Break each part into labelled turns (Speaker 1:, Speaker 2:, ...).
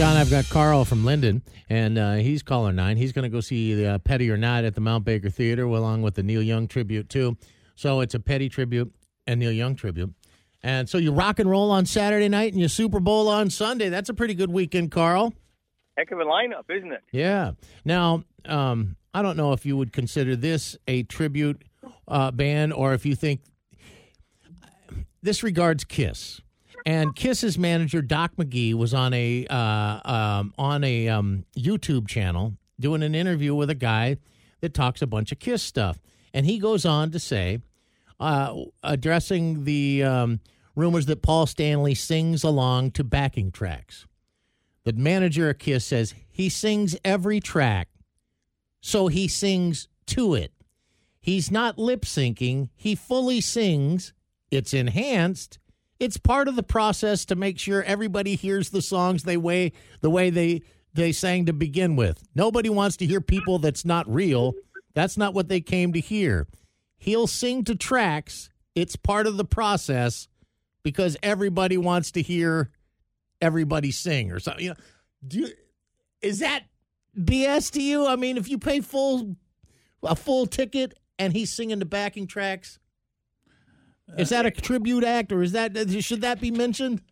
Speaker 1: John, I've got Carl from Lynden, and uh, he's caller nine. He's going to go see uh, Petty or Not at the Mount Baker Theater, along with the Neil Young tribute too. So it's a Petty tribute and Neil Young tribute. And so you rock and roll on Saturday night and you Super Bowl on Sunday. That's a pretty good weekend, Carl.
Speaker 2: Heck of a lineup, isn't it?
Speaker 1: Yeah. Now, um, I don't know if you would consider this a tribute uh, band or if you think this regards Kiss. And Kiss's manager Doc McGhee was on a uh, um, on a um, YouTube channel doing an interview with a guy that talks a bunch of Kiss stuff, and he goes on to say, uh, addressing the um, rumors that Paul Stanley sings along to backing tracks. The manager of Kiss says he sings every track, so he sings to it. He's not lip syncing; he fully sings. It's enhanced it's part of the process to make sure everybody hears the songs they way the way they they sang to begin with. Nobody wants to hear people that's not real. That's not what they came to hear. He'll sing to tracks. It's part of the process because everybody wants to hear everybody sing or something. You know, do, is that BS to you? I mean, if you pay full a full ticket and he's singing the backing tracks, is that a tribute act, or is that should that be mentioned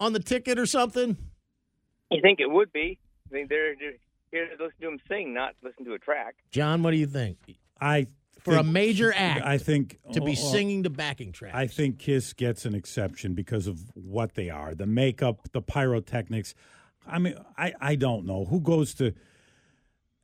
Speaker 1: on the ticket or something?
Speaker 2: You think it would be? I think they're, they're here to listen to him sing, not listen to a track.
Speaker 1: John, what do you think?
Speaker 3: I
Speaker 1: for
Speaker 3: think,
Speaker 1: a major act,
Speaker 3: I think
Speaker 1: to be
Speaker 3: well,
Speaker 1: singing the backing track.
Speaker 3: I think Kiss gets an exception because of what they are, the makeup, the pyrotechnics. I mean, I I don't know who goes to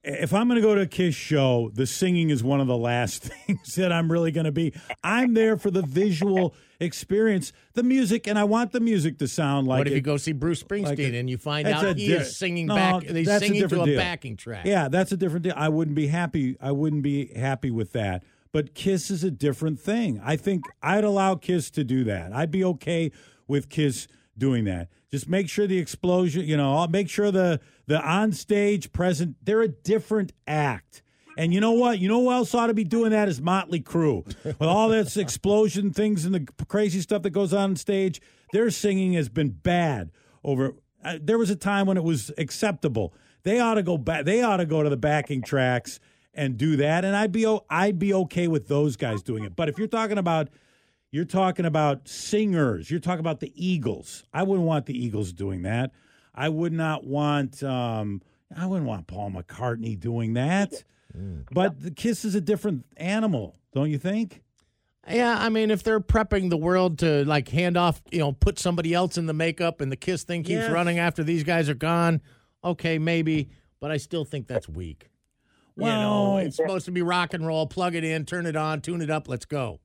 Speaker 3: if I'm going to go to a Kiss show, the singing is one of the last things that I'm really going to be. I'm there for the visual experience, the music, and I want the music to sound like.
Speaker 1: What if
Speaker 3: it,
Speaker 1: you go see Bruce Springsteen
Speaker 3: like it,
Speaker 1: and you find out he
Speaker 3: di-
Speaker 1: is singing
Speaker 3: no,
Speaker 1: back? He's
Speaker 3: that's
Speaker 1: singing
Speaker 3: a
Speaker 1: to a
Speaker 3: deal.
Speaker 1: backing track.
Speaker 3: Yeah, that's a different deal. I wouldn't be happy. I wouldn't be happy with that. But Kiss is a different thing. I think I'd allow Kiss to do that. I'd be okay with Kiss doing that. Just make sure the explosion, you know, make sure the the on stage present, they're a different act. And you know what? You know who else ought to be doing that is Motley Crue. With all this explosion things and the crazy stuff that goes on stage, their singing has been bad over uh, there was a time when it was acceptable. They ought to go back they ought to go to the backing tracks and do that and I'd be o- I'd be okay with those guys doing it. But if you're talking about you're talking about singers. You're talking about the Eagles. I wouldn't want the Eagles doing that. I would not want. Um, I wouldn't want Paul McCartney doing that. But the Kiss is a different animal, don't you think?
Speaker 1: Yeah, I mean, if they're prepping the world to like hand off, you know, put somebody else in the makeup and the Kiss thing keeps
Speaker 3: Yes.
Speaker 1: running after these guys are gone, okay, maybe, but I still think that's weak. you know,
Speaker 3: Well-
Speaker 1: it's supposed to be rock and roll. Plug it in, turn it on, tune it up, let's go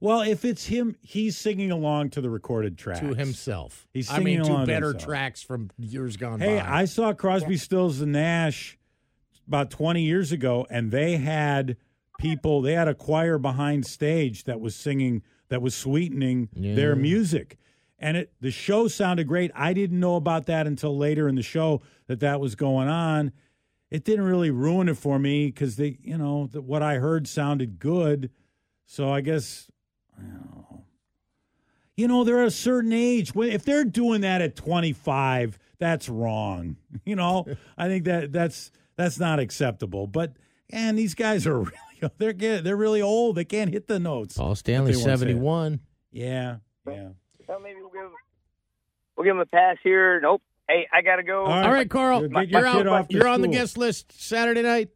Speaker 3: Well, if it's him, he's singing along to the recorded tracks
Speaker 1: to himself.
Speaker 3: He's
Speaker 1: I mean,
Speaker 3: singing
Speaker 1: to better
Speaker 3: himself.
Speaker 1: tracks from years gone
Speaker 3: Hey,
Speaker 1: by.
Speaker 3: Hey, I saw Crosby, Stills, and Nash about 20 years ago, and they had people, they had a choir behind stage that was singing, that was sweetening their music. And it the show sounded great. I didn't know about that until later in the show that that was going on. It didn't really ruin it for me because they, you know, the, what I heard sounded good. So I guess, I don't know. You know, they're at a certain age. If they're doing that at 25, that's wrong. You know, I think that that's that's not acceptable. But and these guys are really they're get, they're really old. They can't hit the notes.
Speaker 1: Paul Stanley,
Speaker 3: If they wanna say it.
Speaker 1: 71.
Speaker 3: Yeah, yeah.
Speaker 2: Well, maybe we'll give we'll give him a pass here. Nope. Hey, I gotta go.
Speaker 3: All
Speaker 1: All right, Carl,
Speaker 3: Get
Speaker 1: you're
Speaker 3: your kid
Speaker 1: out.
Speaker 3: off to
Speaker 1: You're on the guest list Saturday night.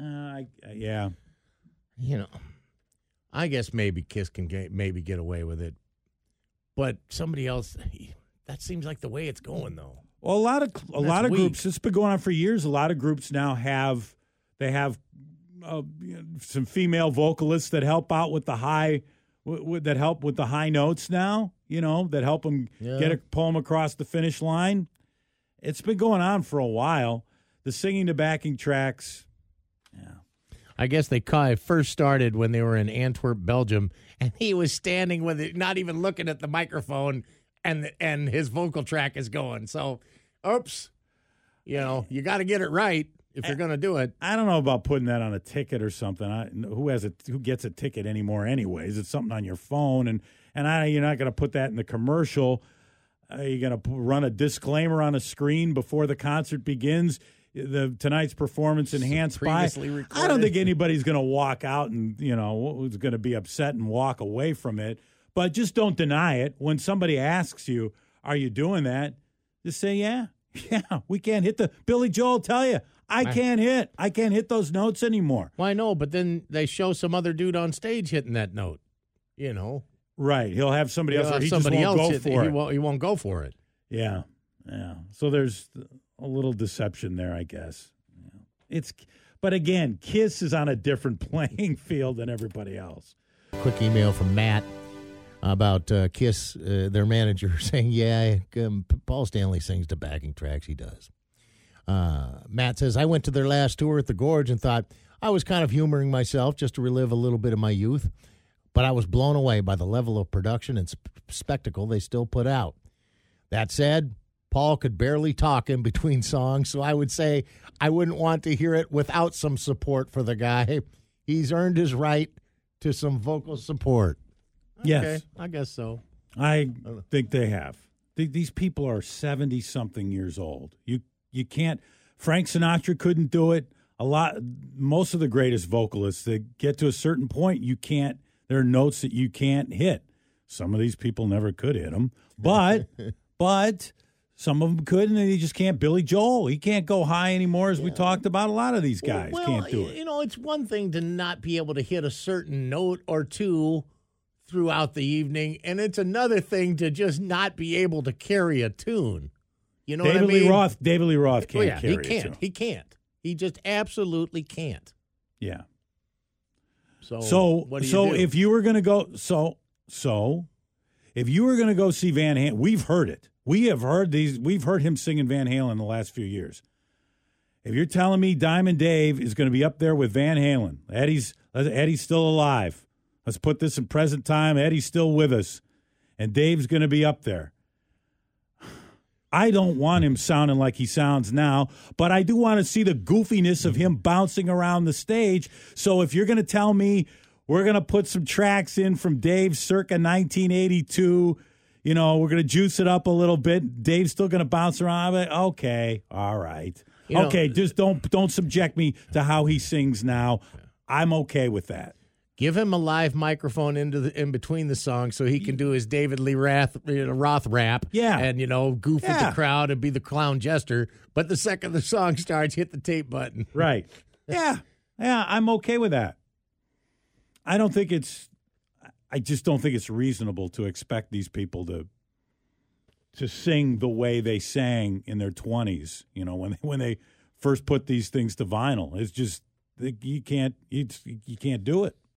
Speaker 3: Uh, I, yeah.
Speaker 1: you know, I guess maybe Kiss can get, maybe get away with it, but somebody else. That seems like the way it's going, though.
Speaker 3: Well, a lot of a
Speaker 1: That's
Speaker 3: lot of
Speaker 1: weak.
Speaker 3: groups. It's been going on for years. A lot of groups now have they have uh, some female vocalists that help out with the high w- w- that help with the high notes now. You know that help them
Speaker 1: Yeah.
Speaker 3: get a poem across the finish line. It's been going on for a while. The singing to backing tracks.
Speaker 1: I guess they ca- it first started when they were in Antwerp, Belgium, and he was standing with it, not even looking at the microphone, and and his vocal track is going. So, oops, you know, you got to get it right if you're going to do it.
Speaker 3: I don't know about putting that on a ticket or something. I, who has a who gets a ticket anymore? Anyways, it's something on your phone, and and I you're not going to put that in the commercial. Are you going to run a disclaimer on a screen before the concert begins? The tonight's performance enhanced by.
Speaker 1: previously
Speaker 3: I don't think anybody's going to walk out and you know who's going to be upset and walk away from it. But just don't deny it. When somebody asks you, "Are you doing that?" Just say, "Yeah, yeah, we can't hit the." Billy Joel tell you, "I can't hit. I can't hit those notes anymore."
Speaker 1: Well, I know, but then they show some other dude on stage hitting that note. You know,
Speaker 3: Right? He'll have somebody else,
Speaker 1: He'll
Speaker 3: or
Speaker 1: have
Speaker 3: he
Speaker 1: somebody
Speaker 3: just won't
Speaker 1: else
Speaker 3: go
Speaker 1: hit-
Speaker 3: for
Speaker 1: he
Speaker 3: it.
Speaker 1: Won't, he won't go for it.
Speaker 3: Yeah, yeah. So there's a little deception there, I guess. Yeah. It's, but again, Kiss is on a different playing field than everybody else.
Speaker 1: Quick email from Matt about uh, Kiss, uh, their manager, saying, "Yeah, um, Paul Stanley sings the backing tracks. He does." Uh, Matt says, "I went to their last tour at the Gorge and thought I was kind of humoring myself just to relive a little bit of my youth, but I was blown away by the level of production and sp- spectacle they still put out. That said." Paul could barely talk in between songs, so I would say I wouldn't want to hear it without some support for the guy. He's earned his right to some vocal support.
Speaker 3: Yes,
Speaker 1: Okay, I guess so.
Speaker 3: I think they have. These people are seventy something years old. You you can't. Frank Sinatra couldn't do it. A lot. Most of the greatest vocalists that get to a certain point, you can't. There are notes that you can't hit. Some of these people never could hit them, but but some of them could, and they just can't. Billy Joel, he can't go high anymore, as we talked about. A lot of these guys
Speaker 1: well,
Speaker 3: can't do it.
Speaker 1: You know, it's one thing to not be able to hit a certain note or two throughout the evening, and it's another thing to just not be able to carry a tune. You know
Speaker 3: David
Speaker 1: what I mean?
Speaker 3: Lee Roth, David Lee Roth
Speaker 1: Oh,
Speaker 3: can't
Speaker 1: yeah,
Speaker 3: carry
Speaker 1: he can't. He can't. He just absolutely can't.
Speaker 3: Yeah.
Speaker 1: So,
Speaker 3: So
Speaker 1: what do you
Speaker 3: so
Speaker 1: do?
Speaker 3: if you were going to go so so if you were going to go see Van Halen, we've heard it. We have heard these. We've heard him singing Van Halen in the last few years. If you're telling me Diamond Dave is going to be up there with Van Halen, Eddie's Eddie's still alive. Let's put this in present time. Eddie's still with us, and Dave's going to be up there. I don't want him sounding like he sounds now, but I do want to see the goofiness of him bouncing around the stage. So if you're going to tell me we're going to put some tracks in from Dave circa 1982, you know, we're going to juice it up a little bit. Dave's still going to bounce around. Like, okay, all right.
Speaker 1: You know-
Speaker 3: okay, uh, just don't don't subject me to how he sings now. I'm okay with that.
Speaker 1: Give him a live microphone into the in between the songs so he can do his David Lee Roth, Roth rap.
Speaker 3: Yeah.
Speaker 1: and you know goof with
Speaker 3: Yeah.
Speaker 1: the crowd and be the clown jester. But the second the song starts, hit the tape button.
Speaker 3: Right. Yeah. Yeah, I'm okay with that. I don't think it's I just don't think it's reasonable to expect these people to to sing the way they sang in their 20s, you know, when they, when they first put these things to vinyl. It's just you can't you, you can't do it.